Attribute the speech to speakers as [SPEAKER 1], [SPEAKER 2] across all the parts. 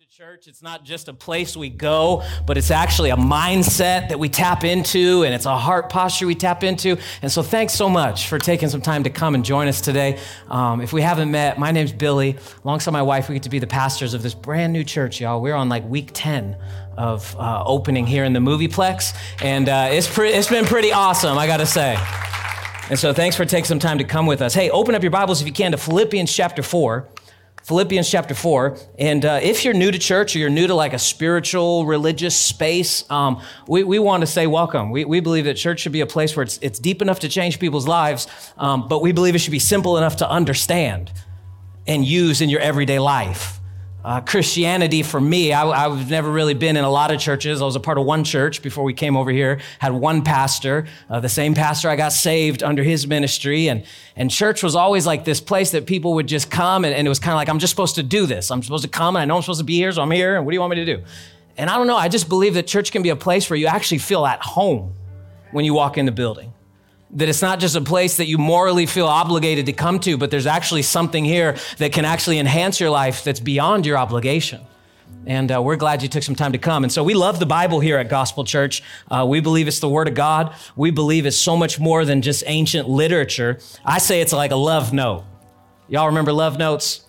[SPEAKER 1] to church. It's not just a place we go, but it's actually a mindset that we tap into, and it's a heart posture we tap into. And so, thanks so much for taking some time to come and join us today. Um, if we haven't met, my name's Billy. Alongside my wife, we get to be the pastors of this brand new church, y'all. We're on like week 10 of uh, opening here in the Movieplex, and uh, it's, pre- it's been pretty awesome, I gotta say. And so, thanks for taking some time to come with us. Hey, open up your Bibles if you can to Philippians chapter 4. Philippians chapter 4. And uh, if you're new to church or you're new to like a spiritual, religious space, um, we, we want to say welcome. We, we believe that church should be a place where it's, it's deep enough to change people's lives, um, but we believe it should be simple enough to understand and use in your everyday life. Uh, Christianity for me, I, have never really been in a lot of churches. I was a part of one church before we came over here, had one pastor, uh, the same pastor I got saved under his ministry. And, and church was always like this place that people would just come and, and it was kind of like, I'm just supposed to do this. I'm supposed to come and I know I'm supposed to be here, so I'm here. And what do you want me to do? And I don't know, I just believe that church can be a place where you actually feel at home when you walk in the building that it's not just a place that you morally feel obligated to come to, but there's actually something here that can actually enhance your life that's beyond your obligation. And uh, we're glad you took some time to come. And so we love the Bible here at Gospel Church. Uh, we believe it's the Word of God. We believe it's so much more than just ancient literature. I say it's like a love note. Y'all remember love notes?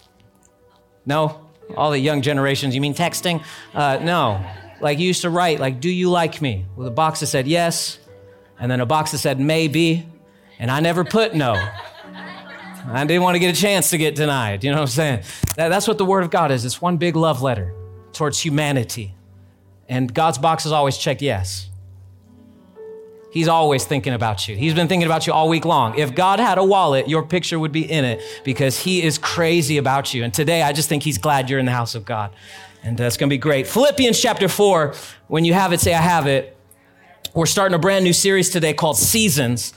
[SPEAKER 1] No? All the young generations, you mean texting? Uh, no. Like you used to write, like, do you like me? With a box that said yes, and then a box that said maybe, and I never put no. I didn't want to get a chance to get denied. You know what I'm saying? That, that's what the Word of God is. It's one big love letter towards humanity. And God's box is always checked yes. He's always thinking about you. He's been thinking about you all week long. If God had a wallet, your picture would be in it because He is crazy about you. And today, I just think He's glad you're in the house of God. And that's going to be great. Philippians chapter 4, when you have it, say, I have it. We're starting a brand new series today called Seasons,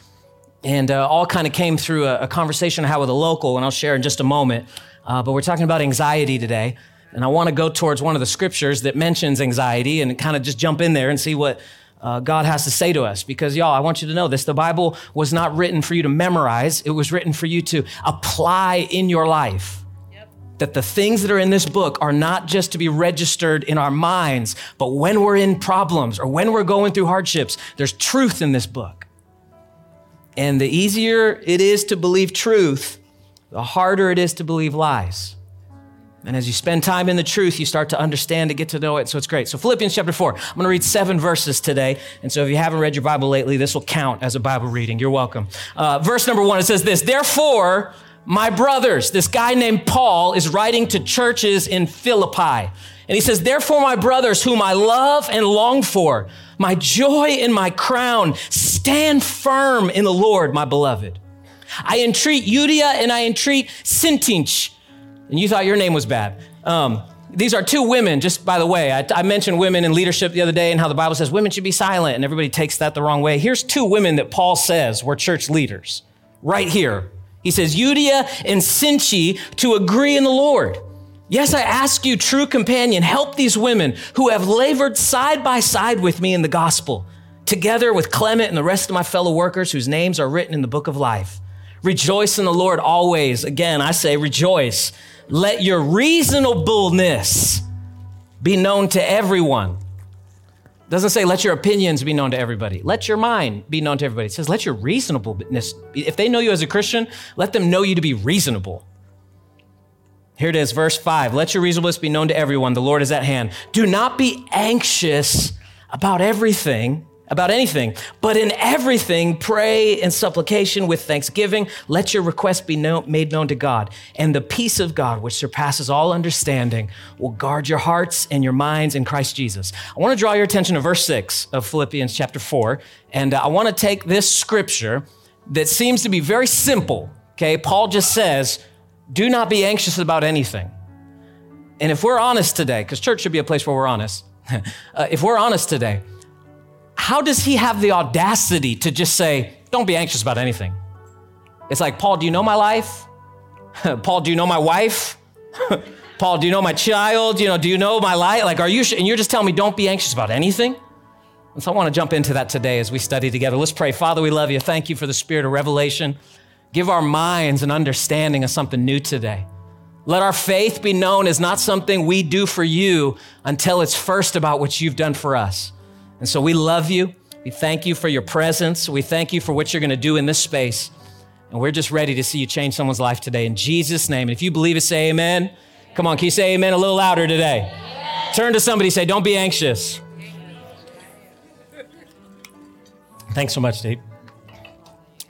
[SPEAKER 1] and uh, all kind of came through a, a, conversation I had with a local, and I'll share in just a moment. Uh, but we're talking about anxiety today, and I want to go towards one of the scriptures that mentions anxiety and kind of just jump in there and see what uh, God has to say to us. Because, y'all, I want you to know this the Bible was not written for you to memorize, it was written for you to apply in your life that the things that are in this book are not just to be registered in our minds, but when we're in problems or when we're going through hardships, there's truth in this book. And the easier it is to believe truth, the harder it is to believe lies. And as you spend time in the truth, you start to understand it, get to know it. So it's great. So Philippians chapter four, I'm going to read seven verses today. And so if you haven't read your Bible lately, this will count as a Bible reading. You're welcome. Uh, verse number one, it says this, therefore, my brothers, this guy named Paul is writing to churches in Philippi. And he says, Therefore, my brothers, whom I love and long for, my joy and my crown, stand firm in the Lord, my beloved. I entreat Euodia and I entreat Syntyche. And you thought your name was bad. Um, these are two women, just by the way. I, I, mentioned women in leadership the other day and how the Bible says women should be silent, and everybody takes that the wrong way. Here's two women that Paul says were church leaders right here he says, Euodia and Syntyche to agree in the Lord. Yes, I ask you, true companion, help these women who have labored side by side with me in the gospel, together with Clement and the rest of my fellow workers whose names are written in the book of life. Rejoice in the Lord always. Again, I say rejoice. Let your reasonableness be known to everyone doesn't say let your opinions be known to everybody. Let your mind be known to everybody. It says let your reasonableness. If they know you as a Christian, let them know you to be reasonable. Here it is, verse 5. Let your reasonableness be known to everyone. The Lord is at hand. Do not be anxious about everything, about anything, but in everything, pray and supplication with thanksgiving. Let your request be made known to God. And the peace of God, which surpasses all understanding, will guard your hearts and your minds in Christ Jesus. I want to draw your attention to verse 6 of Philippians chapter 4. And uh, I want to take this scripture that seems to be very simple. Okay, Paul just says, Do not be anxious about anything. And if we're honest today, because church should be a place where we're honest, uh, if we're honest today, how does he have the audacity to just say, don't be anxious about anything? It's like, Paul, do you know my life? Paul, do you know my wife? Paul, do you know my child? You know, do you know my life? Like, are you, sh-? and you're just telling me don't be anxious about anything? And so I want to jump into that today as we study together. Let's pray. Father, we love you. Thank you for the spirit of revelation. Give our minds an understanding of something new today. Let our faith be known as not something we do for you until it's first about what you've done for us. And so we love you. We thank you for your presence. We thank you for what you're going to do in this space. And we're just ready to see you change someone's life today in Jesus' name. And if you believe it, say amen. Come on, can you say amen a little louder today? Amen. Turn to somebody, say, don't be anxious. Thanks so much, Dave.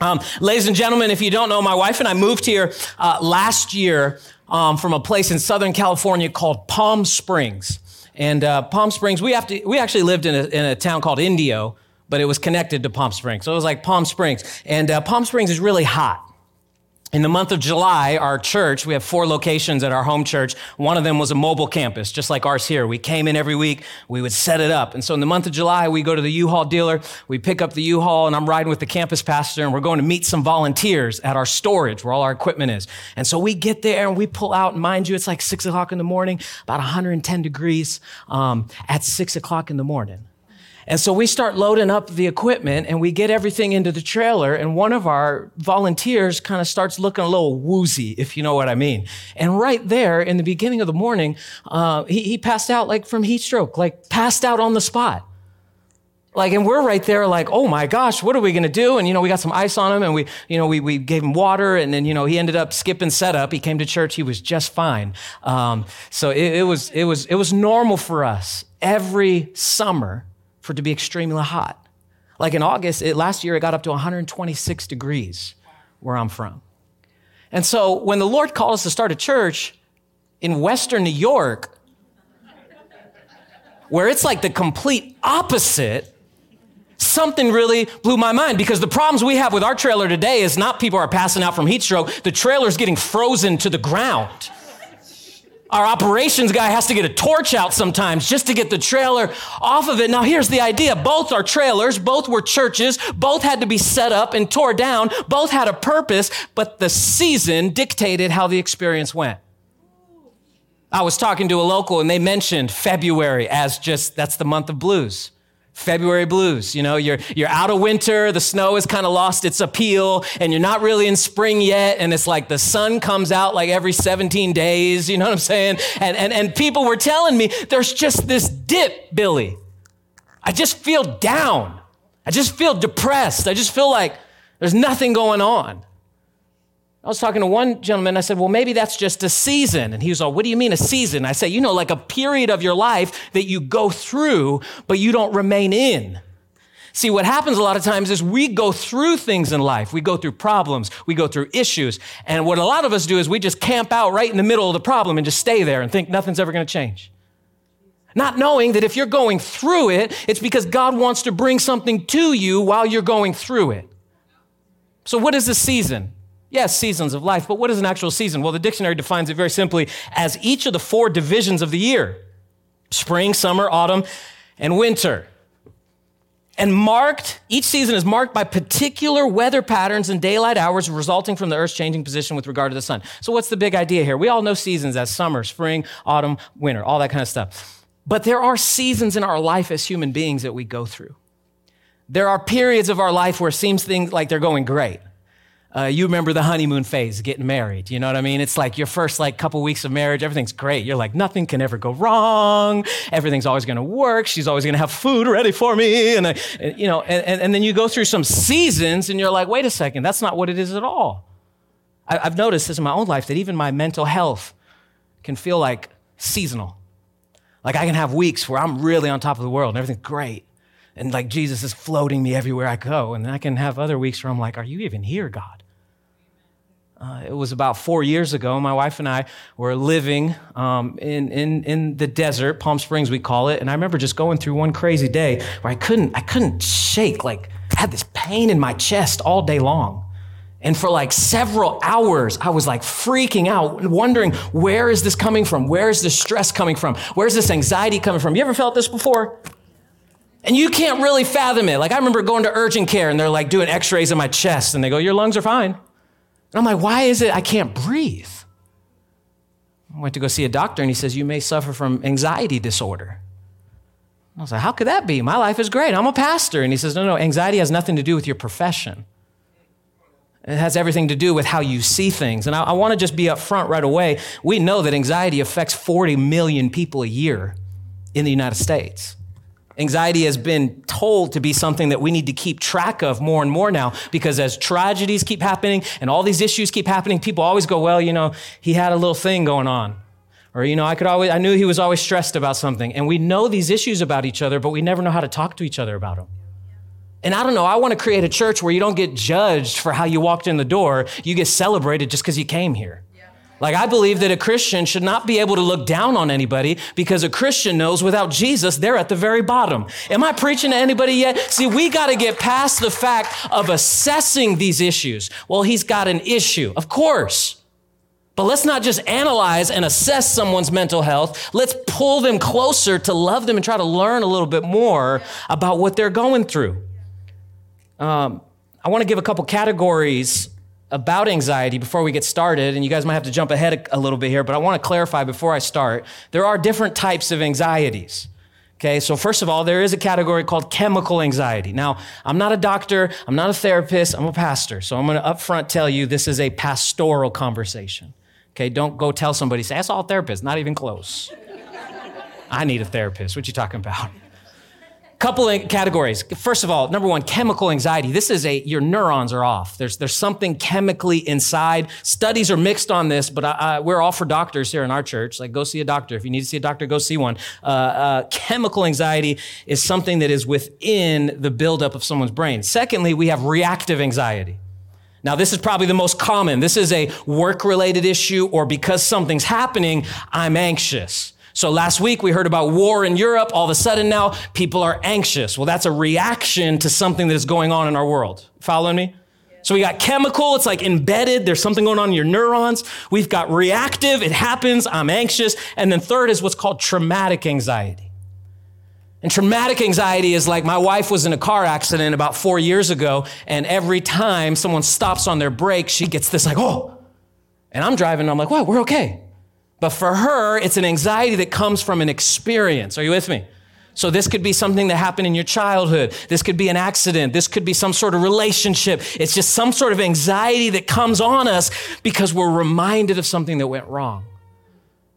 [SPEAKER 1] Um, ladies and gentlemen, if you don't know, my wife and I moved here uh, last year um, from a place in Southern California called Palm Springs. And uh, Palm Springs, we have to, we actually lived in a, in a town called Indio, but it was connected to Palm Springs. So it was like Palm Springs. And uh, Palm Springs is really hot. In the month of July, our church, we have four locations at our home church. One of them was a mobile campus, just like ours here. We came in every week, we would set it up. And so in the month of July, we go to the U-Haul dealer, we pick up the U-Haul, and I'm riding with the campus pastor, and we're going to meet some volunteers at our storage where all our equipment is. And so we get there and we pull out, and mind you, it's like six o'clock in the morning, about 110 degrees um, at six o'clock in the morning. And so we start loading up the equipment and we get everything into the trailer. And one of our volunteers kind of starts looking a little woozy, if you know what I mean. And right there in the beginning of the morning, uh, he, he passed out like from heat stroke, like passed out on the spot. Like, and we're right there, like, oh my gosh, what are we gonna do? And you know, we got some ice on him, and we, you know, we, we gave him water, and then you know, he ended up skipping setup. He came to church, he was just fine. Um, so it, it was, it was, it was normal for us every summer for it to be extremely hot. Like in August, it, last year, it got up to 126 degrees where I'm from. And so when the Lord called us to start a church in Western New York, where it's like the complete opposite, something really blew my mind because the problems we have with our trailer today is not people are passing out from heat stroke, the trailer's getting frozen to the ground. Our operations guy has to get a torch out sometimes just to get the trailer off of it. Now, here's the idea both are trailers, both were churches, both had to be set up and tore down, both had a purpose, but the season dictated how the experience went. I was talking to a local and they mentioned February as just that's the month of blues. February blues. You know, you're, you're out of winter, the snow has kind of lost its appeal, and you're not really in spring yet. And it's like the sun comes out like every 17 days. You know what I'm saying? And, and, and people were telling me there's just this dip, Billy. I just feel down. I just feel depressed. I just feel like there's nothing going on. I was talking to one gentleman. I said, Well, maybe that's just a season. And he was like, What do you mean a season? I said, You know, like a period of your life that you go through, but you don't remain in. See, what happens a lot of times is we go through things in life. We go through problems, we go through issues. And what a lot of us do is we just camp out right in the middle of the problem and just stay there and think nothing's ever going to change. Not knowing that if you're going through it, it's because God wants to bring something to you while you're going through it. So, what is a season? Yes, seasons of life, but what is an actual season? Well, the dictionary defines it very simply as each of the four divisions of the year spring, summer, autumn, and winter. And marked, each season is marked by particular weather patterns and daylight hours resulting from the Earth's changing position with regard to the sun. So, what's the big idea here? We all know seasons as summer, spring, autumn, winter, all that kind of stuff. But there are seasons in our life as human beings that we go through. There are periods of our life where it seems things like they're going great. Uh, you remember the honeymoon phase, getting married. You know what I mean? It's like your first like couple weeks of marriage, everything's great. You're like, nothing can ever go wrong. Everything's always going to work. She's always going to have food ready for me. And, uh, you know, and, and, and, then you go through some seasons and you're like, wait a second, that's not what it is at all. I, I've noticed this in my own life that even my mental health can feel like seasonal. Like I can have weeks where I'm really on top of the world and everything's great. And like Jesus is floating me everywhere I go. And then I can have other weeks where I'm like, are you even here, God? Uh, it was about four years ago. My wife and I were living um, in, in, in the desert, Palm Springs, we call it. And I remember just going through one crazy day where I couldn't, I couldn't shake. Like, I had this pain in my chest all day long. And for like several hours, I was like freaking out, wondering where is this coming from? Where is this stress coming from? Where's this anxiety coming from? You ever felt this before? And you can't really fathom it. Like, I remember going to urgent care and they're like doing x rays of my chest and they go, Your lungs are fine. And I'm like, why is it I can't breathe? I went to go see a doctor and he says, You may suffer from anxiety disorder. I was like, How could that be? My life is great. I'm a pastor. And he says, No, no, anxiety has nothing to do with your profession. It has everything to do with how you see things. And I, I want to just be upfront right away. We know that anxiety affects 40 million people a year in the United States. Anxiety has been told to be something that we need to keep track of more and more now because as tragedies keep happening and all these issues keep happening, people always go, well, you know, he had a little thing going on. Or, you know, I could always, I knew he was always stressed about something. And we know these issues about each other, but we never know how to talk to each other about them. And I don't know, I want to create a church where you don't get judged for how you walked in the door. You get celebrated just because you came here. Like, I believe that a Christian should not be able to look down on anybody because a Christian knows without Jesus, they're at the very bottom. Am I preaching to anybody yet? See, we got to get past the fact of assessing these issues. Well, he's got an issue, of course. But let's not just analyze and assess someone's mental health. Let's pull them closer to love them and try to learn a little bit more about what they're going through. Um, I want to give a couple categories about anxiety before we get started, and you guys might have to jump ahead a, little bit here, but I want to clarify before I start. There are different types of anxieties. Okay, so first of all, there is a category called chemical anxiety. Now, I'm not a doctor, I'm not a therapist, I'm a pastor. So I'm going to upfront tell you this is a pastoral conversation. Okay, don't go tell somebody, say, that's all therapists, not even close. I need a therapist. What you talking about? Couple of categories. First of all, number one, chemical anxiety. This is a, your neurons are off. There's, there's something chemically inside. Studies are mixed on this, but I, I, we're all for doctors here in our church. Like, go see a doctor. If you need to see a doctor, go see one. Uh, uh, chemical anxiety is something that is within the buildup of someone's brain. Secondly, we have reactive anxiety. Now, this is probably the most common. This is a work related issue, or because something's happening, I'm anxious. So last week we heard about war in Europe. All of a sudden now people are anxious. Well, that's a reaction to something that is going on in our world. Following me? So we got chemical, it's like embedded, there's something going on in your neurons. We've got reactive, it happens, I'm anxious. And then third is what's called traumatic anxiety. And traumatic anxiety is like my wife was in a car accident about four years ago, and every time someone stops on their brake, she gets this like, oh. And I'm driving, and I'm like, what, we're okay. But for her, it's an anxiety that comes from an experience. Are you with me? So this could be something that happened in your childhood. This could be an accident. This could be some sort of relationship. It's just some sort of anxiety that comes on us because we're reminded of something that went wrong.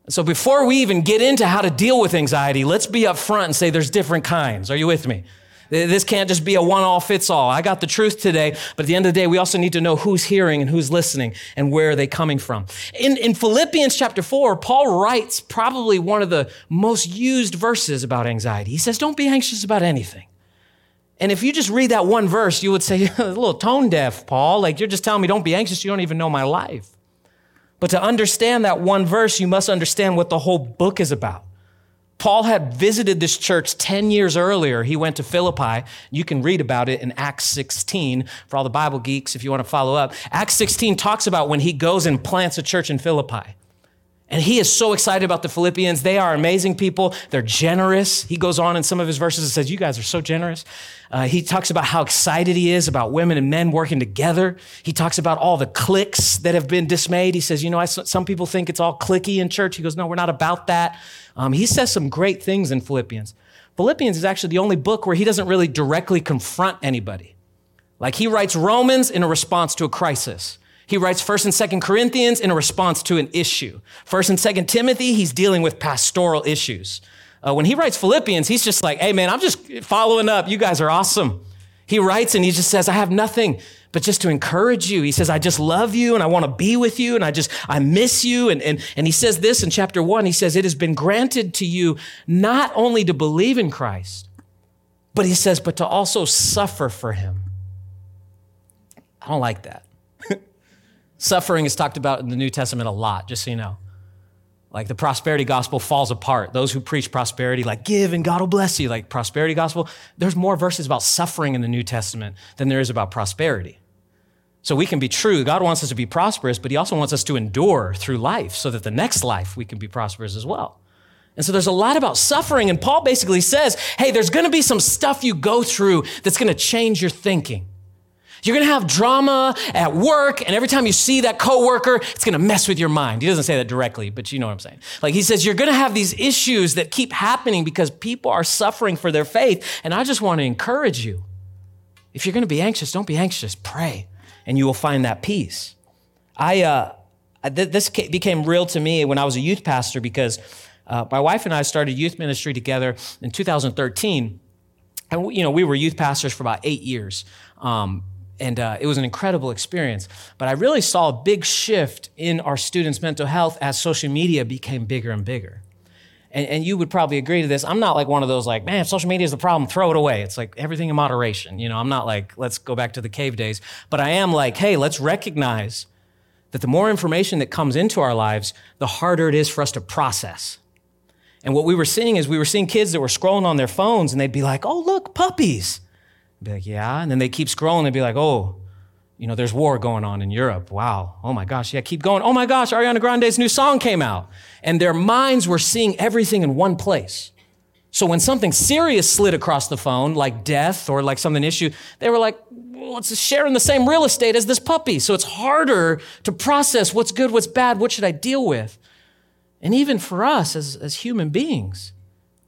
[SPEAKER 1] So before we even get into how to deal with anxiety, let's be upfront and say there's different kinds. Are you with me? This can't just be a one all fits all. I got the truth today, but at the end of the day, we also need to know who's hearing and who's listening and where are they coming from. In, in Philippians chapter 4, Paul writes probably one of the most used verses about anxiety. He says, Don't be anxious about anything. And if you just read that one verse, you would say, a little tone deaf, Paul. Like you're just telling me, don't be anxious. You don't even know my life. But to understand that one verse, you must understand what the whole book is about. Paul had visited this church 10 years earlier. He went to Philippi. You can read about it in Acts 16 for all the Bible geeks if you want to follow up. Acts 16 talks about when he goes and plants a church in Philippi. And he is so excited about the Philippians. They are amazing people. They're generous. He goes on in some of his verses and says, You guys are so generous. Uh, he talks about how excited he is about women and men working together. He talks about all the cliques that have been dismayed. He says, You know, I, some people think it's all clicky in church. He goes, No, we're not about that. Um, he says some great things in Philippians. Philippians is actually the only book where he doesn't really directly confront anybody. Like he writes Romans in a response to a crisis. He writes 1st and 2nd Corinthians in a response to an issue. 1st and 2nd Timothy, he's dealing with pastoral issues. Uh, when he writes Philippians, he's just like, hey man, I'm just following up. You guys are awesome. He writes and he just says, I have nothing but just to encourage you. He says, I just love you and I want to be with you and I just, I miss you. And, and, and he says this in chapter one. He says, it has been granted to you not only to believe in Christ, but he says, but to also suffer for him. I don't like that. Suffering is talked about in the New Testament a lot, just so you know. Like the prosperity gospel falls apart. Those who preach prosperity, like give and God will bless you, like prosperity gospel, there's more verses about suffering in the New Testament than there is about prosperity. So we can be true. God wants us to be prosperous, but He also wants us to endure through life so that the next life we can be prosperous as well. And so there's a lot about suffering. And Paul basically says, hey, there's going to be some stuff you go through that's going to change your thinking. You're going to have drama at work, and every time you see that coworker, it's going to mess with your mind. He doesn't say that directly, but you know what I'm saying. Like he says, you're going to have these issues that keep happening because people are suffering for their faith. And I just want to encourage you. If you're going to be anxious, don't be anxious. Pray. and you will find that peace. I, uh, this became real to me when I was a youth pastor because uh, my wife and I started youth ministry together in 2013. And, you know, we were youth pastors for about eight years. Um, and uh, it was an incredible experience. But I really saw a big shift in our students' mental health as social media became bigger and bigger. And, and, you would probably agree to this. I'm not like one of those like, man, social media is the problem, throw it away. It's like everything in moderation. You know, I'm not like, let's go back to the cave days. But I am like, hey, let's recognize that the more information that comes into our lives, the harder it is for us to process. And what we were seeing is we were seeing kids that were scrolling on their phones and they'd be like, oh, look, puppies. Be like, yeah. And then they keep scrolling and be like, oh, you know, there's war going on in Europe. Wow. Oh my gosh. Yeah, keep going. Oh my gosh, Ariana Grande's new song came out. And their minds were seeing everything in one place. So when something serious slid across the phone, like death or like something issue, they were like, well, it's sharing the same real estate as this puppy. So it's harder to process what's good, what's bad, what should I deal with. And even for us as, as human beings,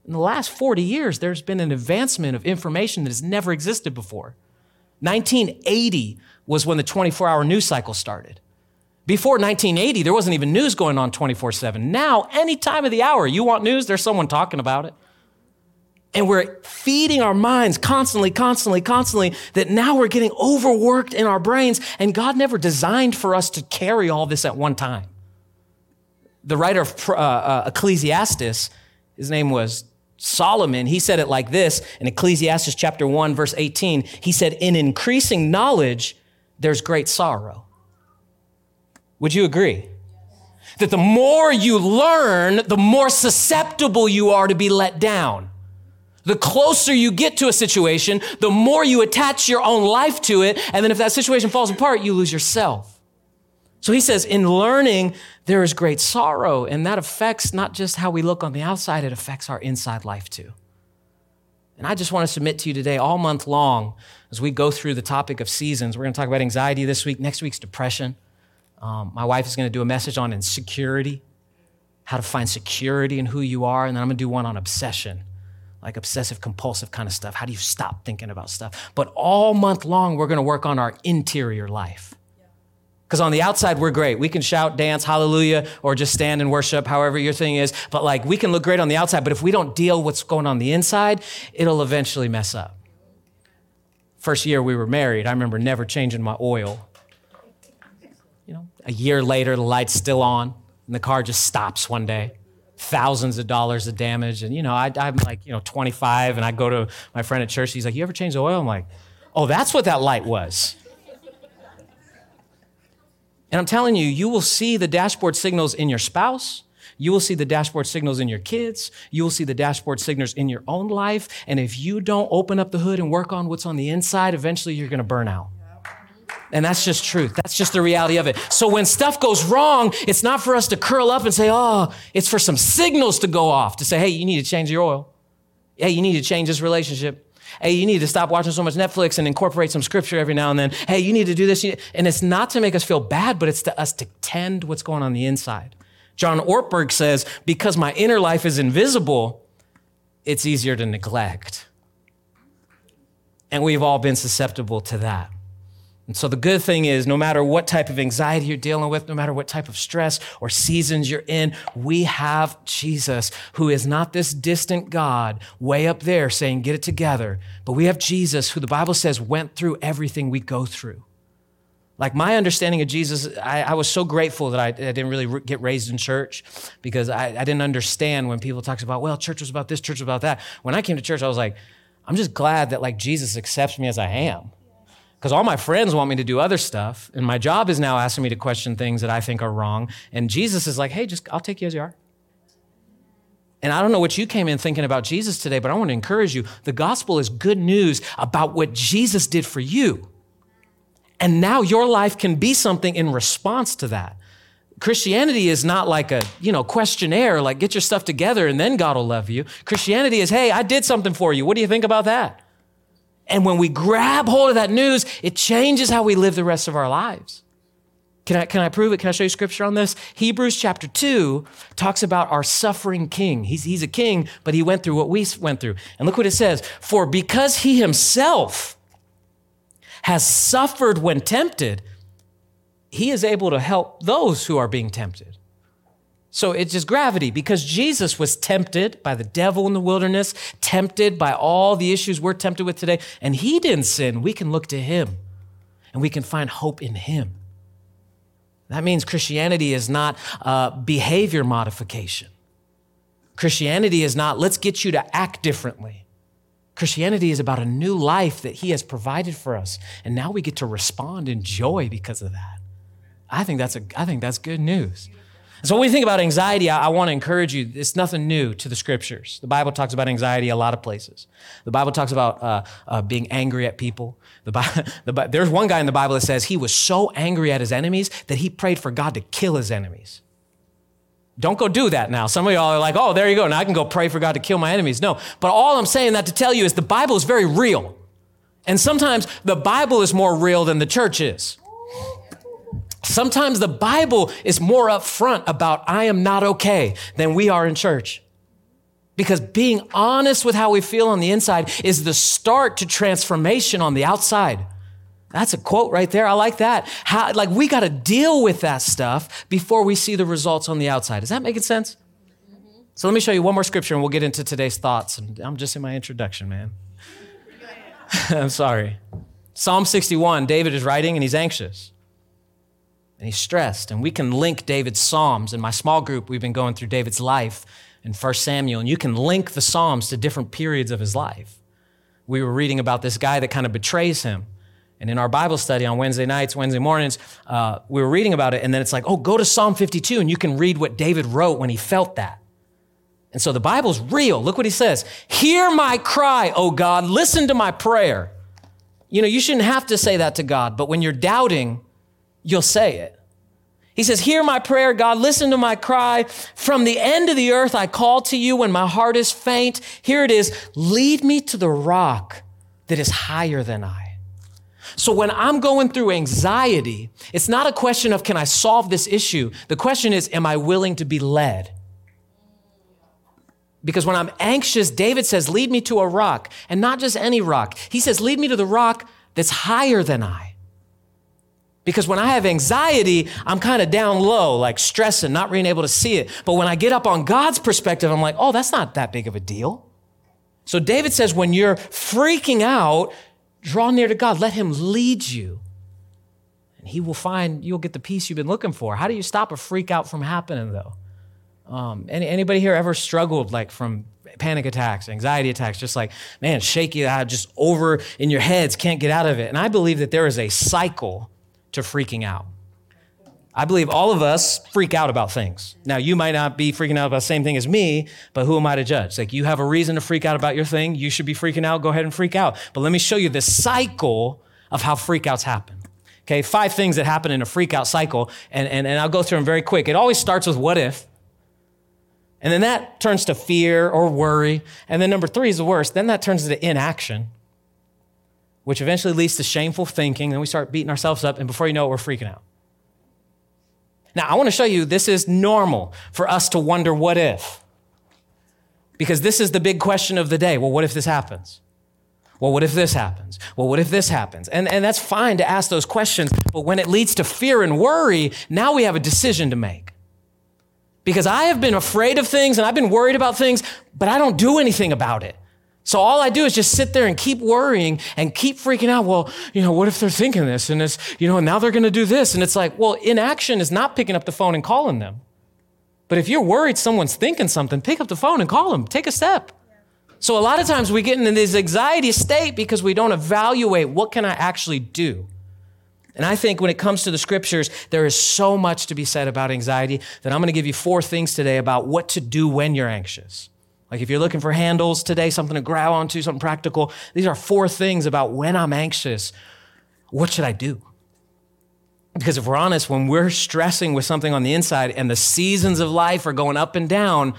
[SPEAKER 1] in the last 40 years, there's been an advancement of information that has never existed before. 1980 was when the 24 hour news cycle started. Before 1980, there wasn't even news going on 24 7. Now, any time of the hour, you want news, there's someone talking about it. And we're feeding our minds constantly, constantly, constantly that now we're getting overworked in our brains. And God never designed for us to carry all this at one time. The writer of uh, uh, Ecclesiastes, his name was Solomon, he said it like this in Ecclesiastes chapter 1, verse 18. He said, In increasing knowledge, there's great sorrow. Would you agree? That the more you learn, the more susceptible you are to be let down. The closer you get to a situation, the more you attach your own life to it. And then if that situation falls apart, you lose yourself. So he says, in learning, there is great sorrow, and that affects not just how we look on the outside, it affects our inside life too. And I just want to submit to you today, all month long, as we go through the topic of seasons, we're going to talk about anxiety this week. Next week's depression. Um, my wife is going to do a message on insecurity, how to find security in who you are, and then I'm going to do one on obsession like obsessive compulsive kind of stuff. How do you stop thinking about stuff? But all month long, we're going to work on our interior life. Because on the outside, we're great. We can shout, dance, hallelujah, or just stand and worship, however your thing is. But like, we can look great on the outside, but if we don't deal what's going on the inside, it'll eventually mess up. First year we were married, I remember never changing my oil. You know, a year later, the light's still on, and the car just stops one day. Thousands of dollars of damage. And, you know, I, I'm like, you know, 25, and I go to my friend at church. He's like, You ever change the oil? I'm like, Oh, that's what that light was. And I'm telling you, you will see the dashboard signals in your spouse. You will see the dashboard signals in your kids. You will see the dashboard signals in your own life. And if you don't open up the hood and work on what's on the inside, eventually you're going to burn out. And that's just truth. That's just the reality of it. So when stuff goes wrong, it's not for us to curl up and say, oh, it's for some signals to go off to say, hey, you need to change your oil. Hey, you need to change this relationship. Hey, you need to stop watching so much Netflix and incorporate some scripture every now and then. Hey, you need to do this. And it's not to make us feel bad, but it's to us to tend what's going on, the inside. John Ortberg says, because my inner life is invisible, it's easier to neglect. And we've all been susceptible to that. And so the good thing is, no matter what type of anxiety you're dealing with, no matter what type of stress or seasons you're in, we have Jesus, who is not this distant God way up there saying, get it together. But we have Jesus, who the Bible says went through everything we go through. Like my understanding of Jesus, I, I was so grateful that I, I didn't really re- get raised in church because I, I didn't understand when people talked about, well, church was about this, church was about that. When I came to church, I was like, I'm just glad that like Jesus accepts me as I am because all my friends want me to do other stuff and my job is now asking me to question things that i think are wrong and jesus is like hey just i'll take you as you are. And i don't know what you came in thinking about jesus today but i want to encourage you the gospel is good news about what jesus did for you. And now your life can be something in response to that. Christianity is not like a you know questionnaire like get your stuff together and then god will love you. Christianity is hey i did something for you. What do you think about that and when we grab hold of that news, it changes how we live the rest of our lives. Can I, can I prove it? Can I show you scripture on this? Hebrews chapter 2 talks about our suffering king. He's, he's a king, but he went through what we went through. And look what it says For because he himself has suffered when tempted, he is able to help those who are being tempted. So it's just gravity because Jesus was tempted by the devil in the wilderness, tempted by all the issues we're tempted with today, and he didn't sin. We can look to him and we can find hope in him. That means Christianity is not behavior modification. Christianity is not, let's get you to act differently. Christianity is about a new life that He has provided for us. And now we get to respond in joy because of that. I think that's, a, I think that's good news. So when we think about anxiety, I, I want to encourage you, it's nothing new to the scriptures. The Bible talks about anxiety a lot of places. The Bible talks about uh, uh, being angry at people. The, Bible, the, there's one guy in the Bible that says he was so angry at his enemies that he prayed for God to kill his enemies. Don't go do that now. Some of y'all are like, oh, there you go. Now I can go pray for God to kill my enemies. No. But all I'm saying that to tell you is the Bible is very real. And sometimes the Bible is more real than the church is. Sometimes the Bible is more upfront about I am not okay than we are in church. Because being honest with how we feel on the inside is the start to transformation on the outside. That's a quote right there. I like that. How, like we got to deal with that stuff before we see the results on the outside. Is that making sense? So let me show you one more scripture and we'll get into today's thoughts. And I'm just in my introduction, man. I'm sorry. Psalm 61, David is writing and he's anxious and he's stressed. And we can link David's Psalms. In my small group, we've been going through David's life in 1 Samuel, and you can link the Psalms to different periods of his life. We were reading about this guy that kind of betrays him and in our Bible study on Wednesday nights, Wednesday mornings, uh, we were reading about it, and then it's like, oh, go to Psalm 52, and you can read what David wrote when he felt that. And so the Bible's real. Look what he says Hear my cry, O God, listen to my prayer. You know, you shouldn't have to say that to God, but when you're doubting, you'll say it. He says, Hear my prayer, God, listen to my cry. From the end of the earth, I call to you when my heart is faint. Here it is lead me to the rock that is higher than I. So when I'm going through anxiety, it's not a question of can I solve this issue? The question is, am I willing to be led? Because when I'm anxious, David says, lead me to a rock, and not just any rock. He says, lead me to the rock that's higher than I. Because when I have anxiety, I'm kind of down low, like stressing, not being able to see it. But when I get up on God's perspective, I'm like, oh, that's not that big of a deal. So David says, when you're freaking out, Draw near to God. Let Him lead you. And He will find, you'll get the peace you've been looking for. How do you stop a freak out from happening, though? Um, any, anybody here ever struggled like from panic attacks, anxiety attacks, just like, man, shaky, just over in your heads, can't get out of it. And I believe that there is a cycle to freaking out. I believe all of us freak out about things. Now, you might not be freaking out about the same thing as me, but who am I to judge? Like, you have a reason to freak out about your thing. You should be freaking out. Go ahead and freak out. But let me show you the cycle of how freakouts happen. Okay, five things that happen in a freakout cycle, and, and, and I'll go through them very quick. It always starts with what if, and then that turns to fear or worry. And then number three is the worst. Then that turns into inaction, which eventually leads to shameful thinking. Then we start beating ourselves up, and before you know it, we're freaking out. Now, I want to show you this is normal for us to wonder what if. Because this is the big question of the day. Well, what if this happens? Well, what if this happens? Well, what if this happens? And, and that's fine to ask those questions, but when it leads to fear and worry, now we have a decision to make. Because I have been afraid of things and I've been worried about things, but I don't do anything about it. So all I do is just sit there and keep worrying and keep freaking out. Well, you know, what if they're thinking this and it's, you know, and now they're going to do this. And it's like, well, inaction is not picking up the phone and calling them. But if you're worried someone's thinking something, pick up the phone and call them. Take a step. So a lot of times we get in this anxiety state because we don't evaluate what can I actually do. And I think when it comes to the scriptures, there is so much to be said about anxiety that I'm going to give you four things today about what to do when you're anxious. Like if you're looking for handles today, something to grab onto, something practical, these are four things about when I'm anxious. What should I do? Because if we're honest, when we're stressing with something on the inside and the seasons of life are going up and down,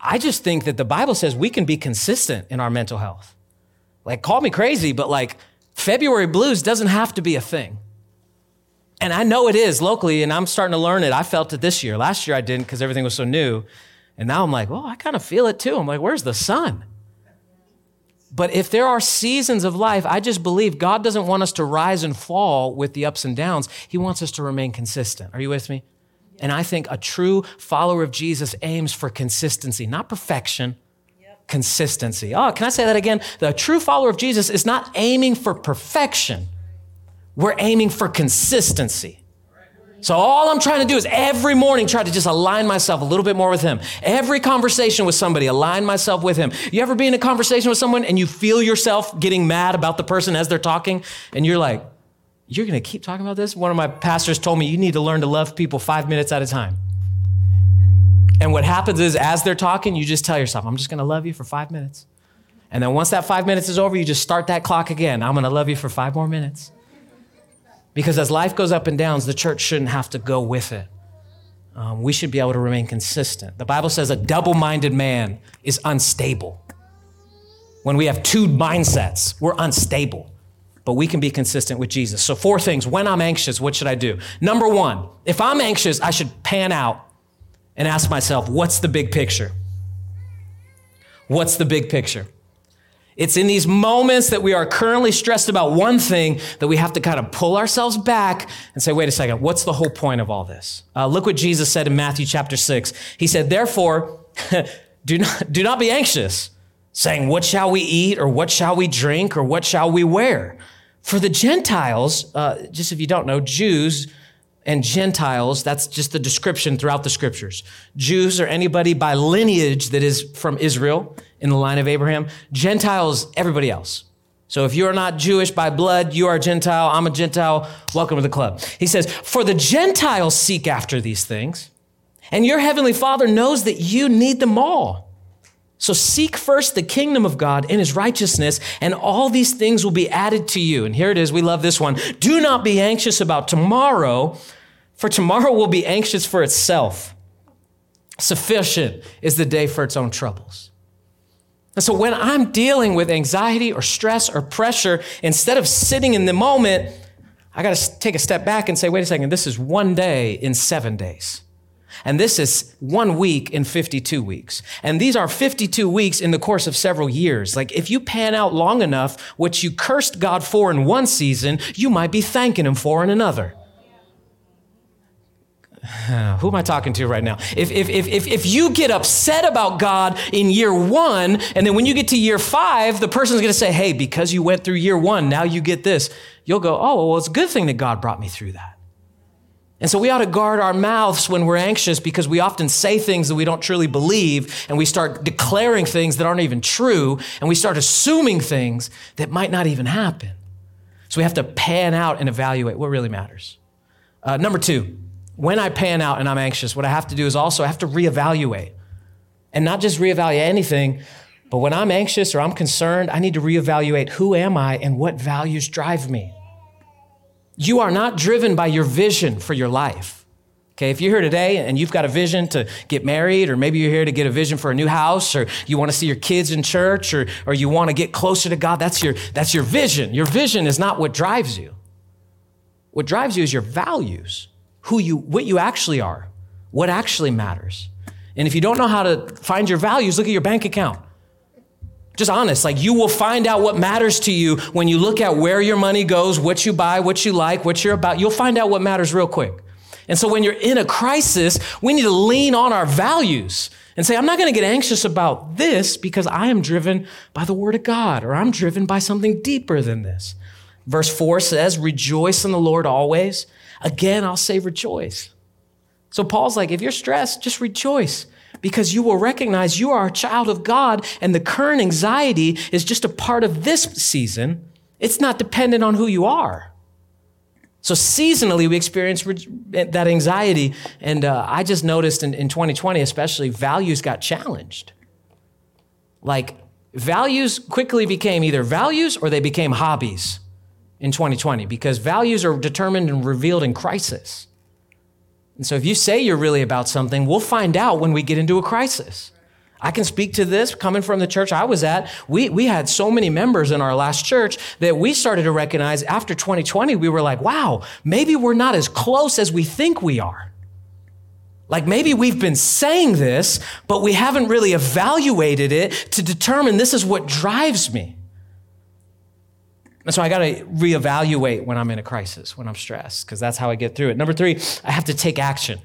[SPEAKER 1] I just think that the Bible says we can be consistent in our mental health. Like, call me crazy, but like, February blues doesn't have to be a thing. And I know it is locally, and I'm starting to learn it. I felt it this year. Last year I didn't because everything was so new. And now I'm like, well, I kind of feel it too. I'm like, where's the sun? But if there are seasons of life, I just believe God doesn't want us to rise and fall with the ups and downs. He wants us to remain consistent. Are you with me? And I think a true follower of Jesus aims for consistency, not perfection, consistency. Oh, can I say that again? The true follower of Jesus is not aiming for perfection, we're aiming for consistency. So all I'm trying to do is every morning try to just align myself a little bit more with him. Every conversation with somebody, align myself with him. You ever be in a conversation with someone and you feel yourself getting mad about the person as they're talking and you're like, you're going to keep talking about this? One of my pastors told me you need to learn to love people 5 minutes at a time. And what happens is as they're talking, you just tell yourself, I'm just going to love you for 5 minutes. And then once that 5 minutes is over, you just start that clock again. I'm going to love you for 5 more minutes. Because as life goes up and downs, the church shouldn't have to go with it. Um, we should be able to remain consistent. The Bible says a double minded man is unstable. When we have two mindsets, we're unstable, but we can be consistent with Jesus. So, four things. When I'm anxious, what should I do? Number one, if I'm anxious, I should pan out and ask myself, what's the big picture? What's the big picture? It's in these moments that we are currently stressed about one thing that we have to kind of pull ourselves back and say, wait a second, what's the whole point of all this? Uh, look what Jesus said in Matthew chapter 6. He said, therefore, do, not, do not be anxious, saying, what shall we eat, or what shall we drink, or what shall we wear? For the Gentiles, uh, just if you don't know, Jews and Gentiles, that's just the description throughout the scriptures. Jews are anybody by lineage that is from Israel in the line of Abraham. Gentiles, everybody else. So if you're not Jewish by blood, you are a Gentile, I'm a Gentile, welcome to the club. He says, For the Gentiles seek after these things, and your heavenly Father knows that you need them all. So seek first the kingdom of God and his righteousness, and all these things will be added to you. And here it is. We love this one. Do not be anxious about tomorrow, for tomorrow will be anxious for itself. Sufficient is the day for its own troubles. And so when I'm dealing with anxiety or stress or pressure, instead of sitting in the moment, I got to take a step back and say, wait a second, this is one day in seven days. And this is one week in 52 weeks. And these are 52 weeks in the course of several years. Like if you pan out long enough, what you cursed God for in one season, you might be thanking Him for in another. Who am I talking to right now? If, if, if, if, if you get upset about God in year one, and then when you get to year five, the person's going to say, hey, because you went through year one, now you get this. You'll go, oh, well, it's a good thing that God brought me through that. And so we ought to guard our mouths when we're anxious because we often say things that we don't truly believe and we start declaring things that aren't even true and we start assuming things that might not even happen. So we have to pan out and evaluate what really matters. Uh, number two, when I pan out and I'm anxious, what I have to do is also I have to reevaluate. And not just reevaluate anything, but when I'm anxious or I'm concerned, I need to reevaluate who am I and what values drive me. You are not driven by your vision for your life. Okay, if you're here today and you've got a vision to get married, or maybe you're here to get a vision for a new house, or you want to see your kids in church, or, or you want to get closer to God, that's your, that's your vision. Your vision is not what drives you. What drives you is your values, who you, what you actually are, what actually matters. And if you don't know how to find your values, look at your bank account. Just honest. Like you will find out what matters to you when you look at where your money goes, what you buy, what you like, what you're about. You'll find out what matters real quick. And so when you're in a crisis, we need to lean on our values and say, I'm not going to get anxious about this because I am driven by the word of God or I'm driven by something deeper than this. Verse four says, rejoice in the Lord always. Again, I'll say rejoice. So Paul's like, if you're stressed, just rejoice because you will recognize you are a child of God and the current anxiety is just a part of this season. It's not dependent on who you are. So seasonally, we experience that anxiety. And uh, I just noticed in, in 2020, especially, values got challenged. Like, values quickly became either values or they became hobbies in 2020 because values are determined and revealed in crisis. And so if you say you're really about something, we'll find out when we get into a crisis. I can speak to this coming from the church I was at. We, we had so many members in our last church that we started to recognize after 2020, we were like, wow, maybe we're not as close as we think we are. Like maybe we've been saying this, but we haven't really evaluated it to determine this is what drives me. And so I got to reevaluate when I'm in a crisis, when I'm stressed, because that's how I get through it. Number three, I have to take action.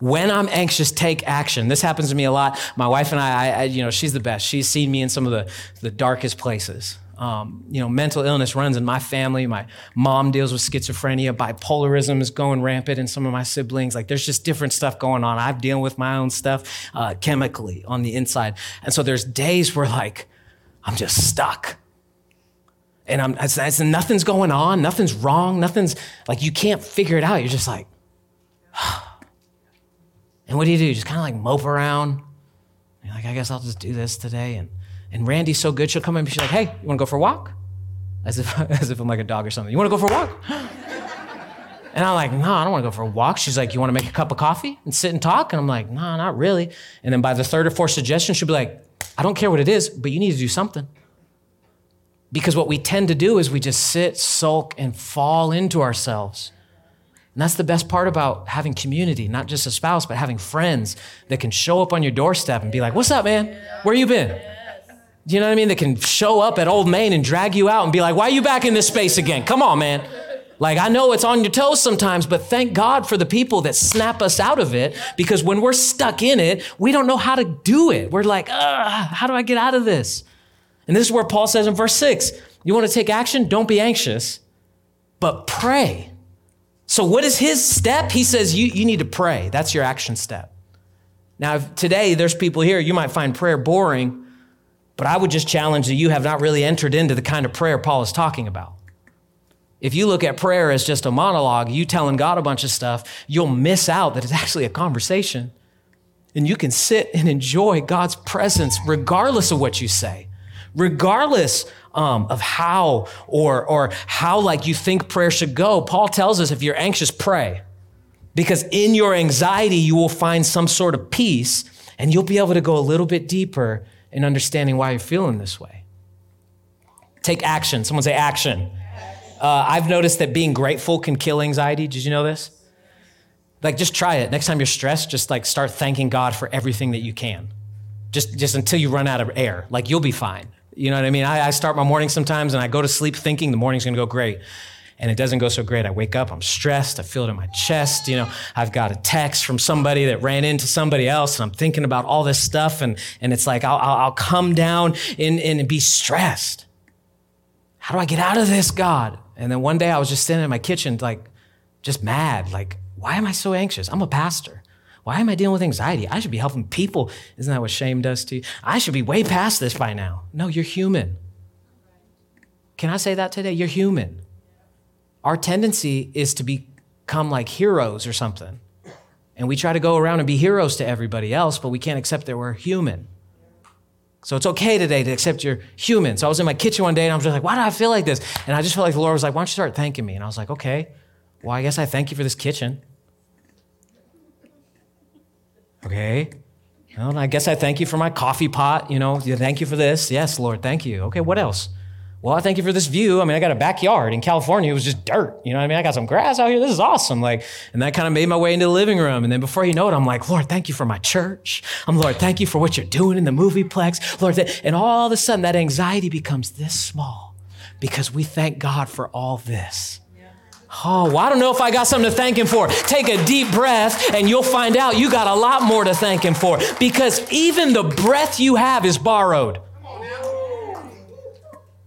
[SPEAKER 1] When I'm anxious, take action. This happens to me a lot. My wife and I, I, I you know, she's the best. She's seen me in some of the, the darkest places. Um, you know, mental illness runs in my family. My mom deals with schizophrenia. Bipolarism is going rampant in some of my siblings. Like, there's just different stuff going on. I'm dealing with my own stuff uh, chemically on the inside. And so there's days where, like, I'm just stuck. And I'm, it's, it's, nothing's going on, nothing's wrong, nothing's like you can't figure it out. You're just like, and what do you do? Just kind of like mope around. You're like, I guess I'll just do this today. And and Randy's so good, she'll come in and she's like, hey, you wanna go for a walk? As if, as if I'm like a dog or something. You wanna go for a walk? and I'm like, no, I don't wanna go for a walk. She's like, you wanna make a cup of coffee and sit and talk? And I'm like, no, not really. And then by the third or fourth suggestion, she'll be like, I don't care what it is, but you need to do something. Because what we tend to do is we just sit, sulk, and fall into ourselves. And that's the best part about having community, not just a spouse, but having friends that can show up on your doorstep and be like, What's up, man? Where you been? Do you know what I mean? That can show up at Old Main and drag you out and be like, why are you back in this space again? Come on, man. Like, I know it's on your toes sometimes, but thank God for the people that snap us out of it because when we're stuck in it, we don't know how to do it. We're like, how do I get out of this? And this is where Paul says in verse six you want to take action? Don't be anxious, but pray. So, what is his step? He says, you, you need to pray. That's your action step. Now, today there's people here, you might find prayer boring. But I would just challenge that you have not really entered into the kind of prayer Paul is talking about. If you look at prayer as just a monologue, you telling God a bunch of stuff, you'll miss out that it's actually a conversation. And you can sit and enjoy God's presence regardless of what you say, regardless um, of how or, or how like you think prayer should go. Paul tells us if you're anxious, pray. Because in your anxiety, you will find some sort of peace and you'll be able to go a little bit deeper in understanding why you're feeling this way. Take action. Someone say action. Uh, I've noticed that being grateful can kill anxiety. Did you know this? Like, just try it. Next time you're stressed, just like start thanking God for everything that you can. Just, just until you run out of air. Like, you'll be fine. You know what I mean? I, I start my morning sometimes and I go to sleep thinking the morning's gonna go great and it doesn't go so great. I wake up, I'm stressed, I feel it in my chest. You know, I've got a text from somebody that ran into somebody else, and I'm thinking about all this stuff, and, and it's like I'll, I'll come down and, and be stressed. How do I get out of this, God? And then one day I was just sitting in my kitchen, like, just mad. Like, why am I so anxious? I'm a pastor. Why am I dealing with anxiety? I should be helping people. Isn't that what shame does to you? I should be way past this by now. No, you're human. Can I say that today? You're human our tendency is to become like heroes or something. And we try to go around and be heroes to everybody else, but we can't accept that we're human. So it's okay today to accept you're human. So I was in my kitchen one day and I was just like, why do I feel like this? And I just felt like the Lord was like, why don't you start thanking me? And I was like, okay, well, I guess I thank you for this kitchen. Okay. Well, I guess I thank you for my coffee pot. You know, thank you for this. Yes, Lord, thank you. Okay, what else? Well, I thank you for this view. I mean, I got a backyard in California. It was just dirt. You know what I mean? I got some grass out here. This is awesome. Like, and that kind of made my way into the living room. And then before you know it, I'm like, Lord, thank you for my church. I'm Lord, thank you for what you're doing in the movieplex. Lord, and all of a sudden that anxiety becomes this small because we thank God for all this. Oh, well, I don't know if I got something to thank him for. Take a deep breath and you'll find out you got a lot more to thank him for because even the breath you have is borrowed.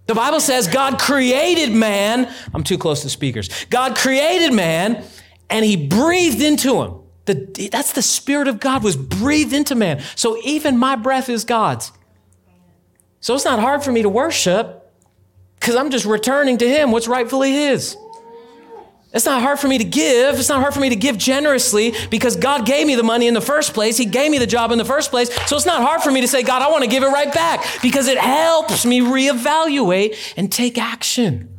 [SPEAKER 1] The Bible says God created man. I'm too close to speakers. God created man and he breathed into him. The, that's the Spirit of God was breathed into man. So even my breath is God's. So it's not hard for me to worship because I'm just returning to him what's rightfully his. It's not hard for me to give. It's not hard for me to give generously because God gave me the money in the first place. He gave me the job in the first place. So it's not hard for me to say, God, I want to give it right back because it helps me reevaluate and take action.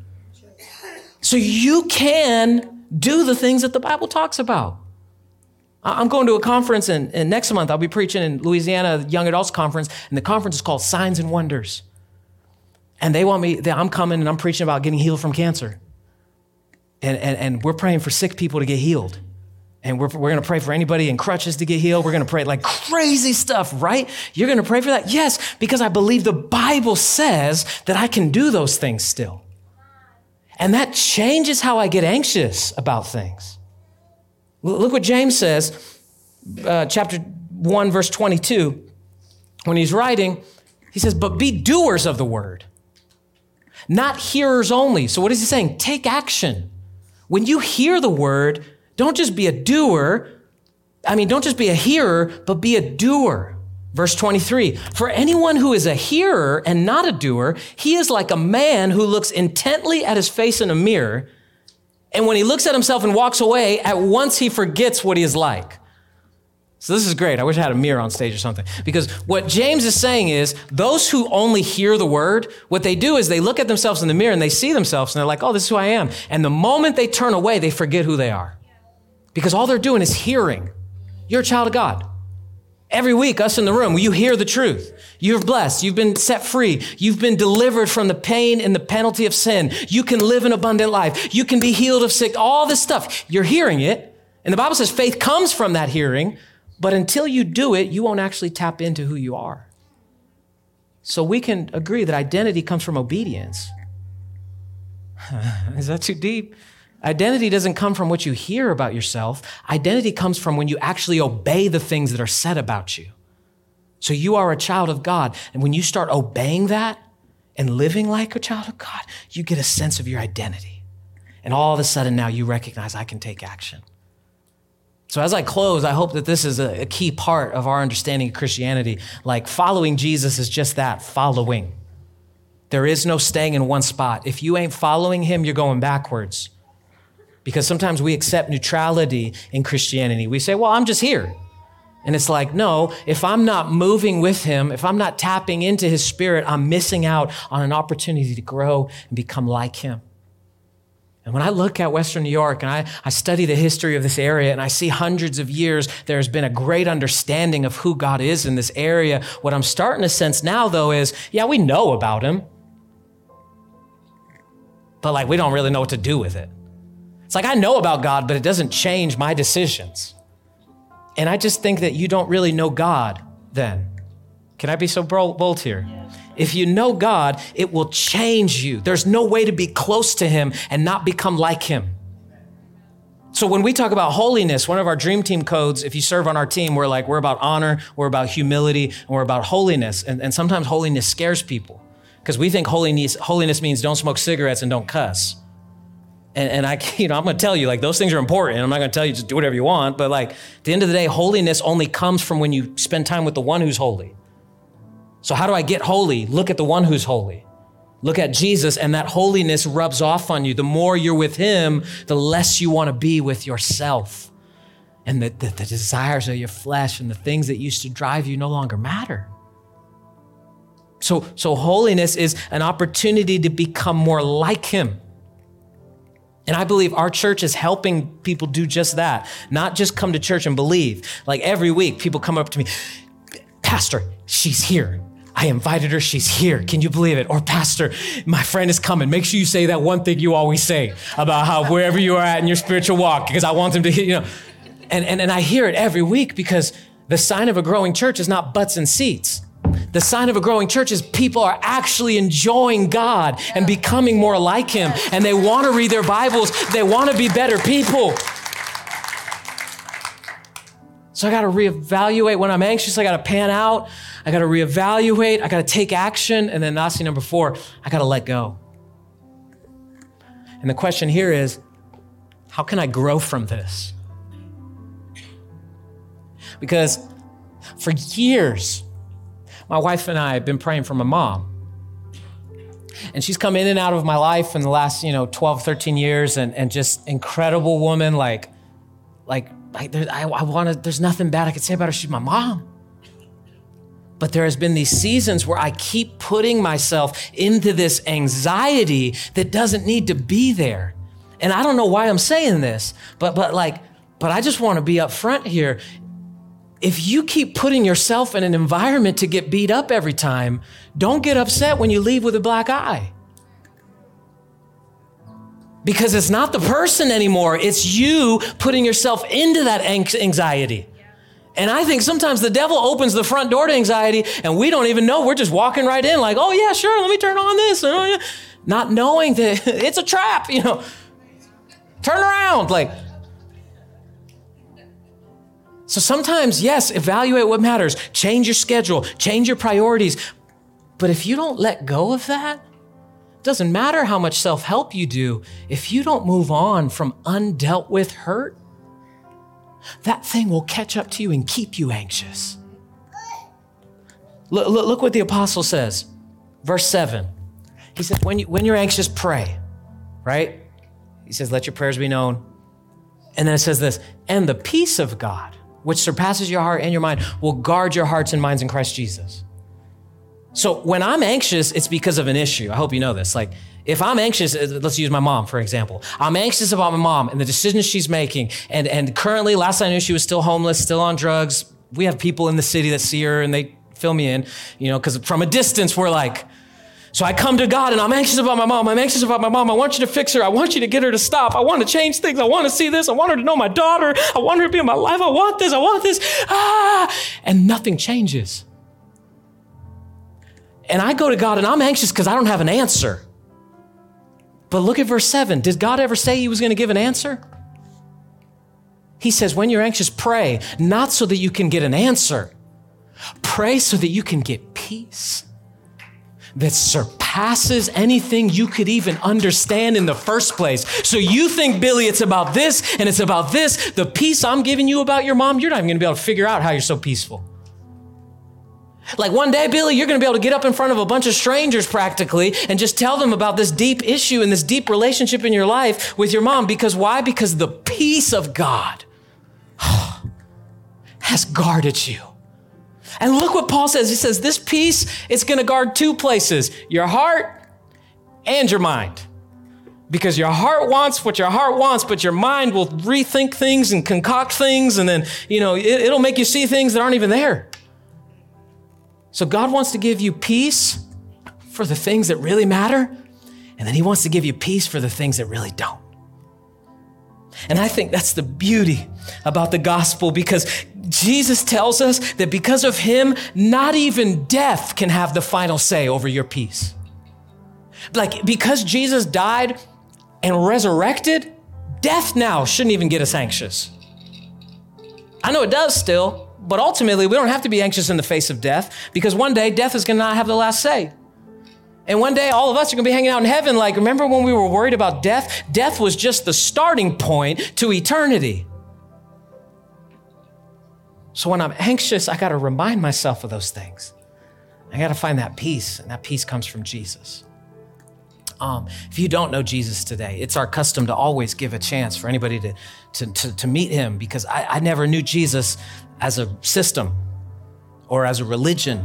[SPEAKER 1] So you can do the things that the Bible talks about. I'm going to a conference, and, and next month I'll be preaching in Louisiana, Young Adults Conference, and the conference is called Signs and Wonders. And they want me, I'm coming and I'm preaching about getting healed from cancer and, and, and we're praying for sick people to get healed. And we're, we're going to pray for anybody in crutches to get healed. We're going to pray like crazy stuff, right? You're going to pray for that? Yes, because I believe the Bible says that I can do those things still. And that changes how I get anxious about things. Look what James says, uh, chapter 1, verse 22. When he's writing, he says, But be doers of the word, not hearers only. So, what is he saying? Take action. When you hear the word, don't just be a doer. I mean, don't just be a hearer, but be a doer. Verse 23 For anyone who is a hearer and not a doer, he is like a man who looks intently at his face in a mirror. And when he looks at himself and walks away, at once he forgets what he is like. So this is great. I wish I had a mirror on stage or something. Because what James is saying is those who only hear the word, what they do is they look at themselves in the mirror and they see themselves and they're like, oh, this is who I am. And the moment they turn away, they forget who they are. Because all they're doing is hearing. You're a child of God. Every week, us in the room, you hear the truth. You're blessed. You've been set free. You've been delivered from the pain and the penalty of sin. You can live an abundant life. You can be healed of sick. All this stuff. You're hearing it. And the Bible says faith comes from that hearing. But until you do it, you won't actually tap into who you are. So we can agree that identity comes from obedience. Is that too deep? Identity doesn't come from what you hear about yourself. Identity comes from when you actually obey the things that are said about you. So you are a child of God. And when you start obeying that and living like a child of God, you get a sense of your identity. And all of a sudden now you recognize I can take action. So, as I close, I hope that this is a, key part of our understanding of Christianity. Like, following Jesus is just that following. There is no staying in one spot. If you ain't following him, you're going backwards. Because sometimes we accept neutrality in Christianity. We say, well, I'm just here. And it's like, no, if I'm not moving with him, if I'm not tapping into his spirit, I'm missing out on an opportunity to grow and become like him. And when I look at Western New York and I, I study the history of this area and I see hundreds of years, there's been a great understanding of who God is in this area. What I'm starting to sense now, though, is yeah, we know about him, but like we don't really know what to do with it. It's like I know about God, but it doesn't change my decisions. And I just think that you don't really know God then. Can I be so bold here? If you know God, it will change you. There's no way to be close to Him and not become like Him. So when we talk about holiness, one of our dream team codes, if you serve on our team, we're like, we're about honor, we're about humility, and we're about holiness. And, and sometimes holiness scares people because we think holiness, holiness means don't smoke cigarettes and don't cuss. And, and I, you know, I'm going to tell you, like, those things are important. I'm not going to tell you just do whatever you want. But like, at the end of the day, holiness only comes from when you spend time with the one who's holy. So how do I get holy? Look at the one who's holy. Look at Jesus, and that holiness rubs off on you. The more you're with him, the less you want to be with yourself. And the, the, the desires of your flesh and the things that used to drive you no longer matter. So, so holiness is an opportunity to become more like him. And I believe our church is helping people do just that, not just come to church and believe. Like every week, people come up to me, Pastor, she's here. I invited her, she's here. Can you believe it? Or, Pastor, my friend is coming. Make sure you say that one thing you always say about how wherever you are at in your spiritual walk, because I want them to hear, you know. And, and, and I hear it every week because the sign of a growing church is not butts and seats. The sign of a growing church is people are actually enjoying God and becoming more like Him. And they want to read their Bibles, they want to be better people. So I got to reevaluate when I'm anxious. I got to pan out. I got to reevaluate. I got to take action. And then lastly, number four, I got to let go. And the question here is how can I grow from this? Because for years, my wife and I have been praying for my mom. And she's come in and out of my life in the last, you know, 12, 13 years and, and just incredible woman. Like, like, like there, I, I want to, there's nothing bad I could say about her. She's my mom. But there has been these seasons where I keep putting myself into this anxiety that doesn't need to be there. And I don't know why I'm saying this, but, but like, but I just want to be upfront here if you keep putting yourself in an environment to get beat up every time, don't get upset when you leave with a black eye. Because it's not the person anymore, it's you putting yourself into that anxiety. And I think sometimes the devil opens the front door to anxiety and we don't even know. We're just walking right in, like, oh, yeah, sure, let me turn on this. Oh, Not knowing that it's a trap, you know. Turn around. Like, so sometimes, yes, evaluate what matters, change your schedule, change your priorities. But if you don't let go of that, doesn't matter how much self help you do, if you don't move on from undealt with hurt, that thing will catch up to you and keep you anxious. Look, look, look what the apostle says, verse 7. He says, when, you, when you're anxious, pray, right? He says, let your prayers be known. And then it says this, and the peace of God, which surpasses your heart and your mind, will guard your hearts and minds in Christ Jesus. So when I'm anxious, it's because of an issue. I hope you know this. Like, if I'm anxious, uh, let's use my mom, for example. I'm anxious about my mom and the decisions she's making. And, and currently, last I knew, she was still homeless, still on drugs. We have people in the city that see her and they fill me in, you know, because from a distance, we're like, so I come to God and I'm anxious about my mom. I'm anxious about my mom. I want you to fix her. I want you to get her to stop. I want to change things. I want to see this. I want her to know my daughter. I want her to be in my life. I want this. I want this. Ah, and nothing changes. And I go to God and I'm anxious because I don't have an answer. But look at verse 7. Did God ever say he was going to give an answer? He says, when you're anxious, pray, not so that you can get an answer. Pray so that you can get peace that surpasses anything you could even understand in the first place. So you think, Billy, it's about this and it's about this. The peace I'm giving you about your mom, you're not even gonna be able to figure out how you're so peaceful. Like one day, Billy, you're gonna be able to get up in front of a bunch of strangers practically and just tell them about this deep issue and this deep relationship in your life with your mom. Because why? Because the peace of God has guarded you. And look what Paul says. He says, This peace, it's going to guard two places your heart and your mind. Because your heart wants what your heart wants, but your mind will rethink things and concoct things, and then, you know, it, it'll make you see things that aren't even there. So God wants to give you peace for the things that really matter, and then He wants to give you peace for the things that really don't. And I think that's the beauty about the gospel because Jesus tells us that because of him, not even death can have the final say over your peace. Like, because Jesus died and resurrected, death now shouldn't even get us anxious. I know it does still, but ultimately, we don't have to be anxious in the face of death because one day death is going to not have the last say. And one day, all of us are going to be hanging out in heaven. Like, remember when we were worried about death? Death was just the starting point to eternity. So when I'm anxious, I got to remind myself of those things. I got to find that peace, and that peace comes from Jesus. Um, if you don't know Jesus today, it's our custom to always give a chance for anybody to, to, to, to meet him because I, I never knew Jesus as a system or as a religion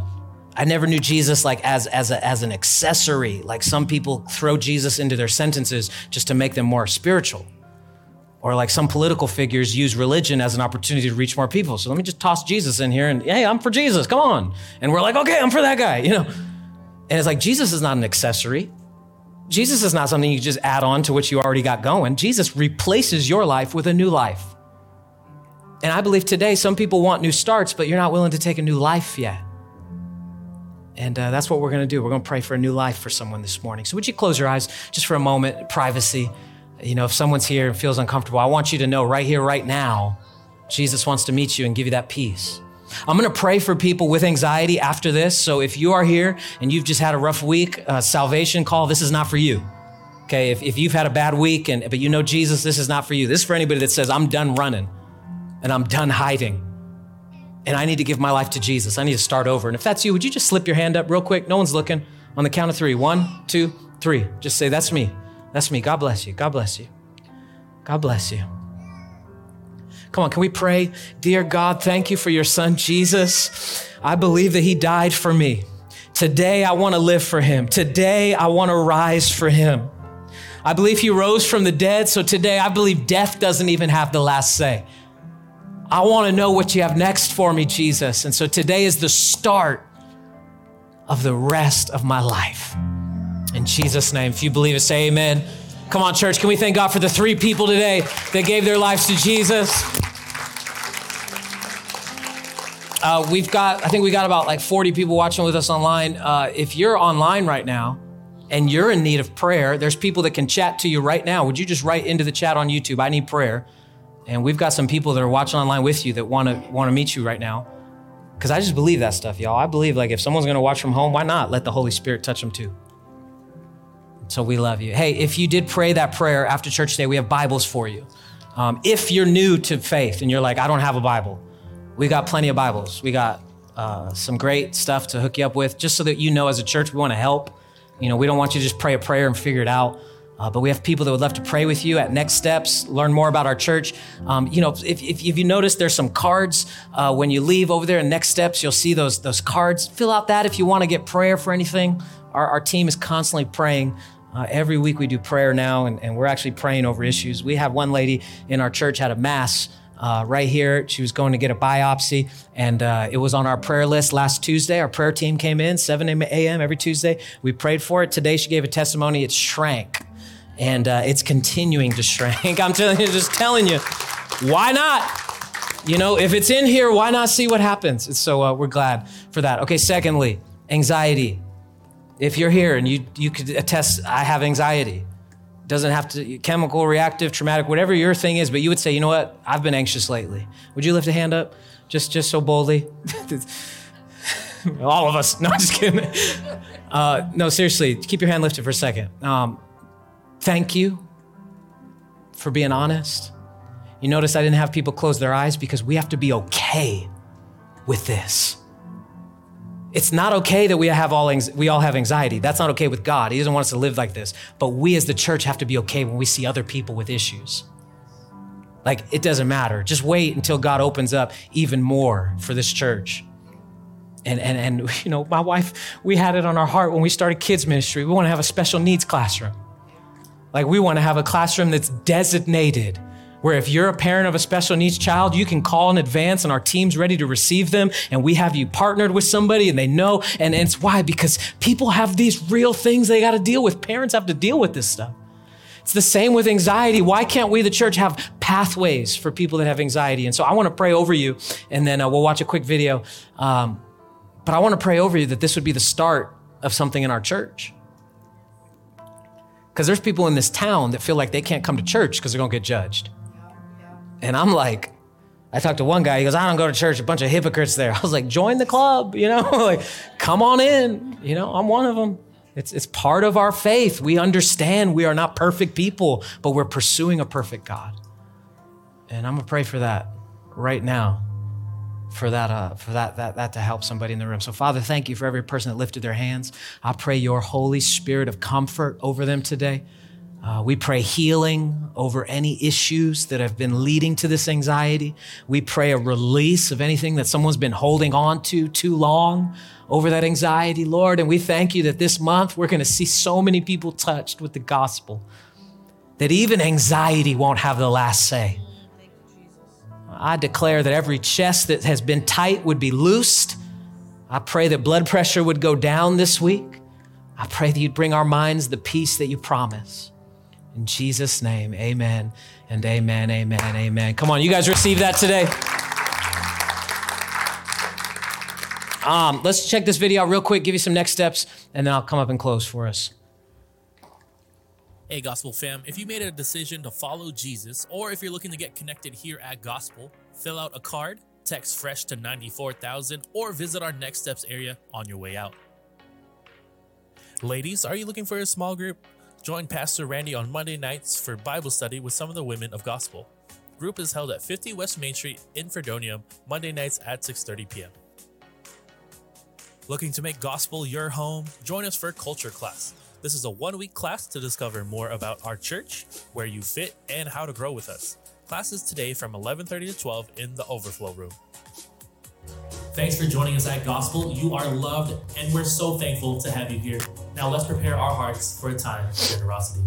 [SPEAKER 1] I never knew Jesus like as, as, a, as an accessory, like some people throw Jesus into their sentences just to make them more spiritual. Or like some political figures use religion as an opportunity to reach more people. So let me just toss Jesus in here and, hey, I'm for Jesus, come on. And we're like, okay, I'm for that guy, you know? And it's like, Jesus is not an accessory. Jesus is not something you just add on to what you already got going. Jesus replaces your life with a new life. And I believe today some people want new starts, but you're not willing to take a new life yet. And uh, that's what we're going to do. We're going to pray for a new life for someone this morning. So, would you close your eyes just for a moment? Privacy. You know, if someone's here and feels uncomfortable, I want you to know right here, right now, Jesus wants to meet you and give you that peace. I'm going to pray for people with anxiety after this. So, if you are here and you've just had a rough week, uh, salvation call, this is not for you. Okay, if, if you've had a bad week and but you know Jesus, this is not for you. This is for anybody that says, I'm done running and I'm done hiding and I need to give my life to Jesus. I need to start over. And if that's you, would you just slip your hand up real quick? No one's looking. On the count of three: one, two, three. Just say, That's me. That's me. God bless you. God bless you. God bless you. Come on, can we pray? Dear God, thank you for your son, Jesus. I believe that he died for me. Today, I want to live for him. Today, I want to rise for him. I believe he rose from the dead, so today I believe death doesn't even have the last say. I want to know what you have next for me, Jesus. And so today is the start of the rest of my life. In Jesus' name, if you believe it, say amen. Come on, church, can we thank God for the three people today that gave their lives to Jesus? Uh, we've got, I think we got about like 40 people watching with us online. Uh, if you're online right now and you're in need of prayer, there's people that can chat to you right now. Would you just write into the chat on YouTube, I need prayer? And we've got some people that are watching online with you that want to want to meet you right now. Because I just believe that stuff, y'all. I believe like if someone's going to watch from home, why not let the Holy Spirit touch them too? So we love you. Hey, if you did pray that prayer after church today, we have Bibles for you. Um, if you're new to faith and you're like, I don't have a Bible, we got plenty of Bibles. We got uh, some great stuff to hook you up with, just so that you know as a church, we want to help. You know, we don't want you to just pray a prayer and figure it out. Uh, but we have people that would love to pray with you at Next Steps, learn more about our church. Um, you know, if, if, if, you notice, there's some cards uh, when you leave over there in Next Steps. You'll see those those cards. Fill out that if you want to get prayer for anything. Our, our team is constantly praying. Uh, every week we do prayer now, and, and we're actually praying over issues. We have one lady in our church had a mass uh, right here. She was going to get a biopsy, and uh, it was on our prayer list last Tuesday. Our prayer team came in 7 a.m. every Tuesday. We prayed for it. Today she gave a testimony. It shrank, and uh, it's continuing to shrink. I'm telling you, just telling you, why not? You know, if it's in here, why not see what happens? So uh, we're glad for that. Okay. Secondly, anxiety. If you're here and you you could attest, I have anxiety doesn't have to chemical reactive traumatic whatever your thing is but you would say you know what i've been anxious lately would you lift a hand up just just so boldly all of us no just kidding uh, no seriously keep your hand lifted for a second um, thank you for being honest you notice i didn't have people close their eyes because we have to be okay with this it's not okay that we have all we all have anxiety. That's not okay with God. He doesn't want us to live like this. But we as the church have to be okay when we see other people with issues. Like it doesn't matter. Just wait until God opens up even more for this church. And and and you know, my wife, we had it on our heart when we started kids ministry. We want to have a special needs classroom. Like we want to have a classroom that's designated where if you're a parent of a special needs child, you can call in advance and our team's ready to receive them. And we have you partnered with somebody and they know. And, it's why? Because people have these real things they got to deal with. Parents have to deal with this stuff. It's the same with anxiety. Why can't we, the church, have pathways for people that have anxiety? And so I want to pray over you, and then uh, we'll watch a quick video. Um, but I want to pray over you that this would be the start of something in our church. Because there's people in this town that feel like they can't come to church because they're going to get judged. And I'm like, I talked to one guy, he goes, I don't go to church, a bunch of hypocrites there. I was like, join the club, you know, like, come on in. You know, I'm one of them. It's, it's part of our faith. We understand we are not perfect people, but we're pursuing a perfect God. And I'm gonna pray for that right now, for that, uh, for that, that, that to help somebody in the room. So, Father, thank you for every person that lifted their hands. I pray your Holy Spirit of comfort over them today. Uh, we pray healing over any issues that have been leading to this anxiety. We pray a release of anything that someone's been holding on to too long over that anxiety, Lord. And we thank you that this month we're going to see so many people touched with the gospel that even anxiety won't have the last say. I declare that every chest that has been tight would be loosed. I pray that blood pressure would go down this week. I pray that you'd bring our minds the peace that you promise. In Jesus' name, amen and amen, amen, amen. Come on, you guys receive that today. Um, let's check this video out real quick, give you some next steps, and then I'll come up and close for us.
[SPEAKER 2] Hey, Gospel fam, if you made a decision to follow Jesus, or if you're looking to get connected here at Gospel, fill out a card, text fresh to 94,000, or visit our Next Steps area on your way out. Ladies, are you looking for a small group? Join Pastor Randy on Monday nights for Bible study with some of the women of gospel. Group is held at 50 West Main Street in Fredonia, Monday nights at 6:30 p.m. Looking to make gospel your home? Join us for culture class. This is a one-week class to discover more about our church, where you fit, and how to grow with us. Classes today from 11:30 to 12 in the overflow room. Thanks for joining us at Gospel. You are loved, and we're so thankful to have you here. Now let's prepare our hearts for a time of generosity.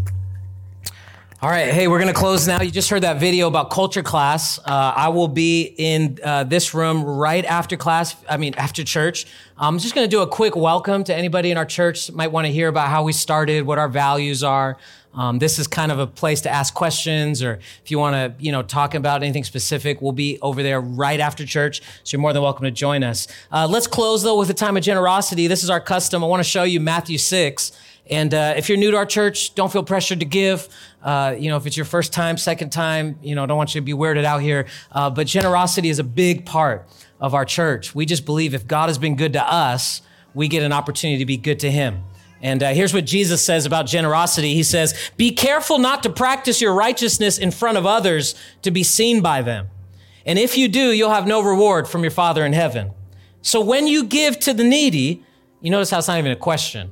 [SPEAKER 1] All right, hey, we're going to close now. You just heard that video about culture class. Uh, I will be in uh, this room right after class, I mean, after church. I'm just going to do a quick welcome to anybody in our church might want to hear about how we started, what our values are. Um, this is kind of a place to ask questions, or if you want to, you know, talk about anything specific, we'll be over there right after church. So you're more than welcome to join us. Uh, let's close though with a time of generosity. This is our custom. I want to show you Matthew six. And uh, if you're new to our church, don't feel pressured to give. Uh, you know, if it's your first time, second time, you know, don't want you to be weirded out here. Uh, but generosity is a big part of our church. We just believe if God has been good to us, we get an opportunity to be good to Him. And uh, here's what Jesus says about generosity. He says, Be careful not to practice your righteousness in front of others to be seen by them. And if you do, you'll have no reward from your Father in heaven. So when you give to the needy, you notice how it's not even a question.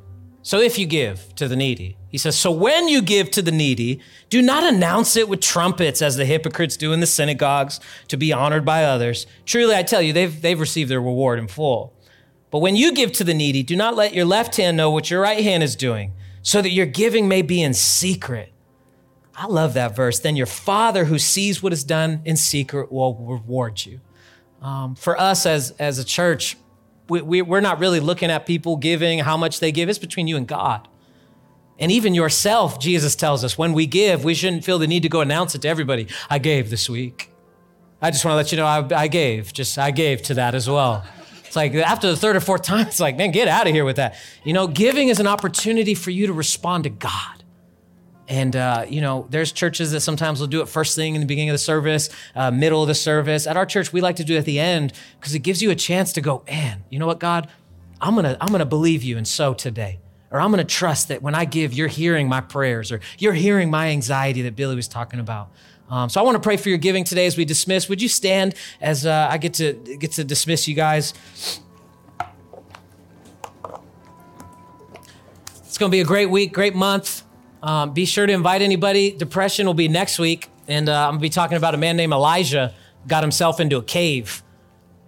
[SPEAKER 1] So if you give to the needy, he says, So when you give to the needy, do not announce it with trumpets as the hypocrites do in the synagogues to be honored by others. Truly, I tell you, they've, they've received their reward in full. But when you give to the needy, do not let your left hand know what your right hand is doing, so that your giving may be in secret. I love that verse. Then your Father who sees what is done in secret will reward you. Um, for us as, as a church, we, we, we're not really looking at people giving, how much they give. It's between you and God. And even yourself, Jesus tells us, when we give, we shouldn't feel the need to go announce it to everybody. I gave this week. I just want to let you know I, I gave. Just I gave to that as well. It's like after the third or fourth time, it's like, man, get out of here with that. You know, giving is an opportunity for you to respond to God. And, uh, you know, there's churches that sometimes will do it first thing in the beginning of the service, uh, middle of the service. At our church, we like to do it at the end because it gives you a chance to go, man, you know what, God? I'm going to I'm going to believe you and so today. Or I'm going to trust that when I give, you're hearing my prayers or you're hearing my anxiety that Billy was talking about. Um, so I want to pray for your giving today as we dismiss. Would you stand as uh, I get to get to dismiss you guys? It's going to be a great week, great month. Um, be sure to invite anybody. Depression will be next week, and uh, I'm going to be talking about a man named Elijah got himself into a cave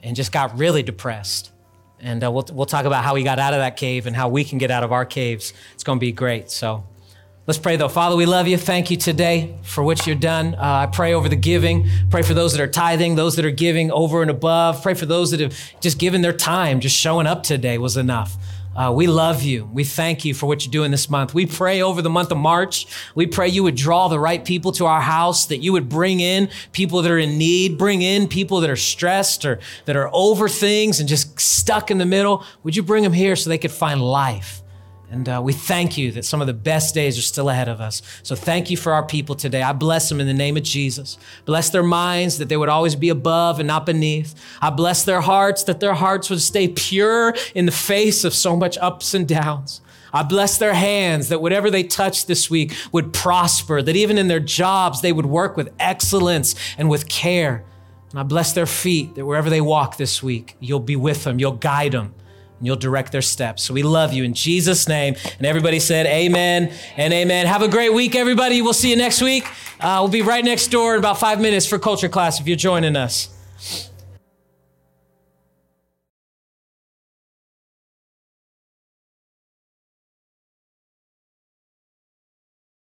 [SPEAKER 1] and just got really depressed. And uh, we'll, we'll talk about how he got out of that cave and how we can get out of our caves. It's going to be great. So let's pray though. Father, we love you. Thank you today for what you're done. Uh, I pray over the giving. Pray for those that are tithing, those that are giving over and above. Pray for those that have just given their time. Just showing up today was enough. Uh, we love you. We thank you for what you're doing this month. We pray over the month of March. We pray you would draw the right people to our house, that you would bring in people that are in need, bring in people that are stressed or that are over things and just stuck in the middle. Would you bring them here so they could find life? And uh, we thank you that some of the best days are still ahead of us. So thank you for our people today. I bless them in the name of Jesus. Bless their minds that they would always be above and not beneath. I bless their hearts that their hearts would stay pure in the face of so much ups and downs. I bless their hands that whatever they touch this week would prosper, that even in their jobs, they would work with excellence and with care. And I bless their feet that wherever they walk this week, you'll be with them, you'll guide them and you'll direct their steps. So we love you in Jesus' name. And everybody said, Amen and Amen. Have a great week, everybody. We'll see you next week. Uh, we'll be right next door in about five minutes for culture class if you're joining us.